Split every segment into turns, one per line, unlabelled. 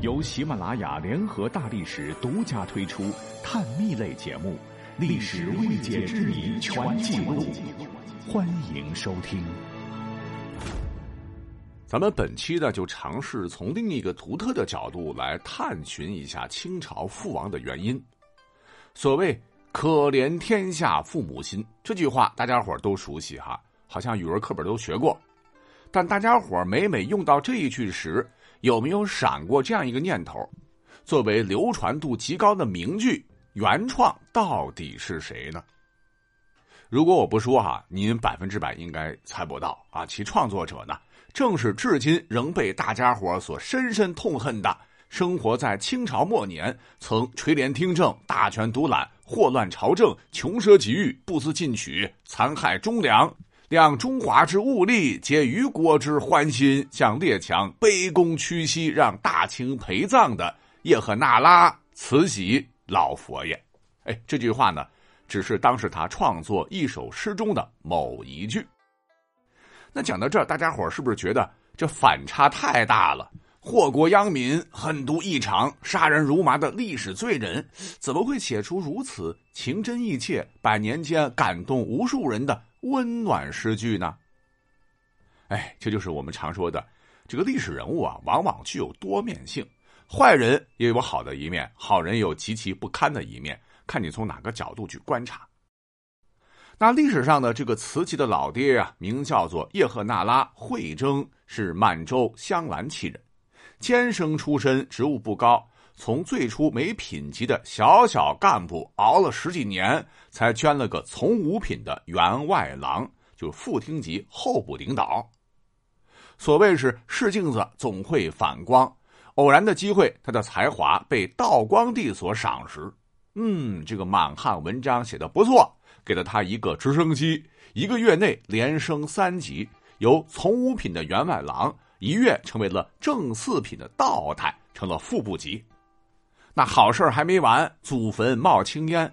由喜马拉雅联合大历史独家推出探秘类节目《历史未解之谜全记录》，欢迎收听。
咱们本期呢，就尝试从另一个独特的角度来探寻一下清朝覆亡的原因。所谓“可怜天下父母心”这句话，大家伙都熟悉哈，好像语文课本都学过。但大家伙每每用到这一句时，有没有闪过这样一个念头？作为流传度极高的名句，原创到底是谁呢？如果我不说哈，您百分之百应该猜不到啊！其创作者呢，正是至今仍被大家伙所深深痛恨的，生活在清朝末年，曾垂帘听政、大权独揽、祸乱朝政、穷奢极欲、不思进取、残害忠良。量中华之物力，结于国之欢心，向列强卑躬屈膝，让大清陪葬的叶赫那拉慈禧老佛爷。哎，这句话呢，只是当时他创作一首诗中的某一句。那讲到这儿，大家伙是不是觉得这反差太大了？祸国殃民、狠毒异常、杀人如麻的历史罪人，怎么会写出如此情真意切、百年间感动无数人的？温暖诗句呢？哎，这就是我们常说的，这个历史人物啊，往往具有多面性。坏人也有好的一面，好人有极其不堪的一面，看你从哪个角度去观察。那历史上的这个慈禧的老爹啊，名叫做叶赫那拉惠征，是满洲镶蓝旗人，监生出身，职务不高。从最初没品级的小小干部，熬了十几年，才捐了个从五品的员外郎，就是副厅级候补领导。所谓是试镜子总会反光，偶然的机会，他的才华被道光帝所赏识。嗯，这个满汉文章写的不错，给了他一个直升机，一个月内连升三级，由从五品的员外郎一跃成为了正四品的道台，成了副部级。那好事还没完，祖坟冒青烟。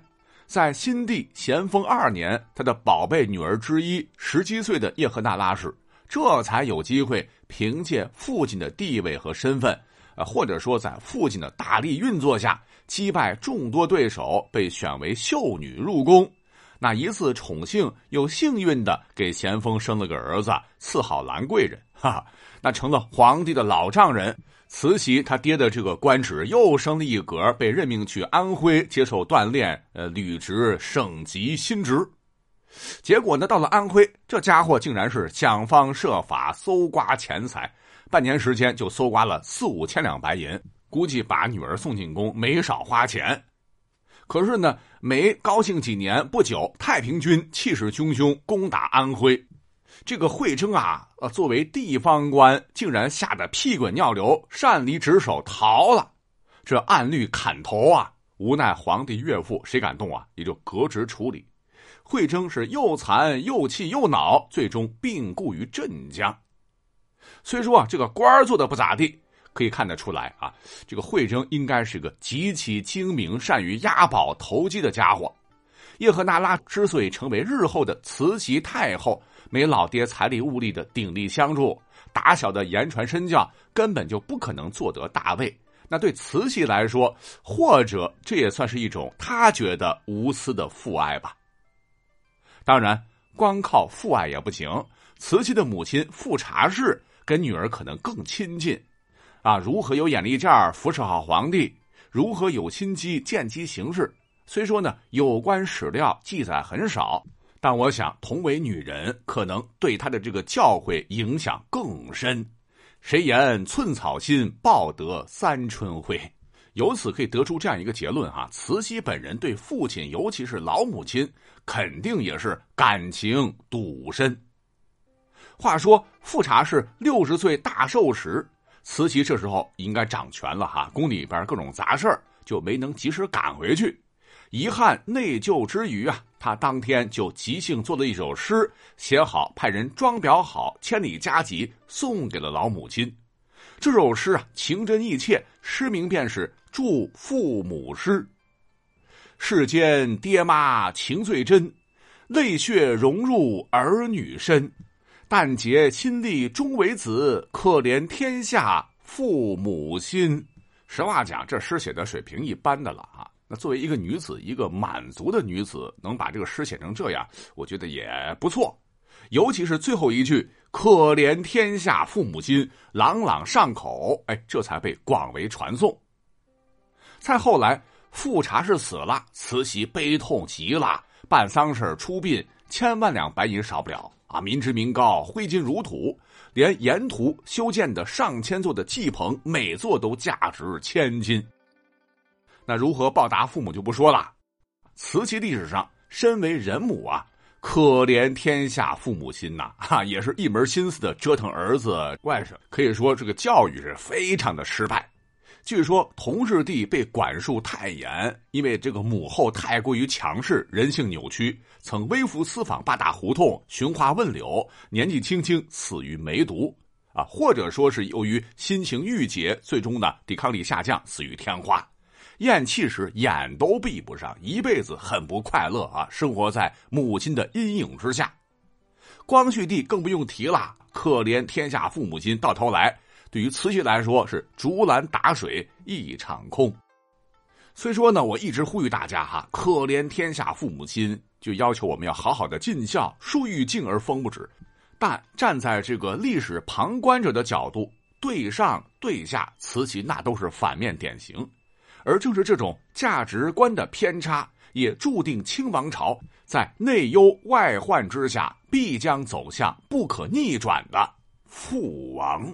在新帝咸丰二年，他的宝贝女儿之一，十七岁的叶赫那拉氏，这才有机会凭借父亲的地位和身份，呃，或者说在父亲的大力运作下，击败众多对手，被选为秀女入宫。那一次宠幸，又幸运的给咸丰生了个儿子，赐号兰贵人，哈哈，那成了皇帝的老丈人。慈禧他爹的这个官职又升了一格，被任命去安徽接受锻炼，呃，履职省级新职。结果呢，到了安徽，这家伙竟然是想方设法搜刮钱财，半年时间就搜刮了四五千两白银，估计把女儿送进宫没少花钱。可是呢，没高兴几年，不久太平军气势汹汹攻打安徽。这个惠征啊，呃，作为地方官，竟然吓得屁滚尿流，擅离职守逃了。这按律砍头啊，无奈皇帝岳父谁敢动啊，也就革职处理。惠征是又残又气又恼，最终病故于镇江。虽说啊，这个官做的不咋地，可以看得出来啊，这个惠征应该是个极其精明、善于押宝投机的家伙。叶赫那拉之所以成为日后的慈禧太后，没老爹财力物力的鼎力相助，打小的言传身教，根本就不可能做得大位。那对慈禧来说，或者这也算是一种她觉得无私的父爱吧。当然，光靠父爱也不行。慈禧的母亲富察氏跟女儿可能更亲近，啊，如何有眼力见儿扶持好皇帝，如何有心机见机行事。虽说呢，有关史料记载很少，但我想同为女人，可能对她的这个教诲影响更深。谁言寸草心，报得三春晖？由此可以得出这样一个结论：哈，慈禧本人对父亲，尤其是老母亲，肯定也是感情笃深。话说富察氏六十岁大寿时，慈禧这时候应该掌权了哈，宫里边各种杂事就没能及时赶回去。遗憾内疚之余啊，他当天就即兴做了一首诗，写好，派人装裱好，千里加急送给了老母亲。这首诗啊，情真意切，诗名便是《祝父母诗》。世间爹妈情最真，泪血融入儿女身。但结亲弟终为子，可怜天下父母心。实话讲，这诗写的水平一般的了啊。那作为一个女子，一个满族的女子，能把这个诗写成这样，我觉得也不错。尤其是最后一句“可怜天下父母心”，朗朗上口，哎，这才被广为传颂。再后来，富察氏死了，慈禧悲痛极了，办丧事出殡，千万两白银少不了啊！民脂民膏，挥金如土，连沿途修建的上千座的祭棚，每座都价值千金。那如何报答父母就不说了。瓷器历史上，身为人母啊，可怜天下父母心呐，哈，也是一门心思的折腾儿子外甥。可以说，这个教育是非常的失败。据说同治帝被管束太严，因为这个母后太过于强势，人性扭曲，曾微服私访八大胡同，寻花问柳，年纪轻轻死于梅毒啊，或者说是由于心情郁结，最终呢抵抗力下降，死于天花。咽气时眼都闭不上，一辈子很不快乐啊！生活在母亲的阴影之下。光绪帝更不用提了，可怜天下父母心，到头来对于慈禧来说是竹篮打水一场空。虽说呢，我一直呼吁大家哈，可怜天下父母心，就要求我们要好好的尽孝，树欲静而风不止。但站在这个历史旁观者的角度，对上对下，慈禧那都是反面典型。而正是这种价值观的偏差，也注定清王朝在内忧外患之下，必将走向不可逆转的覆亡。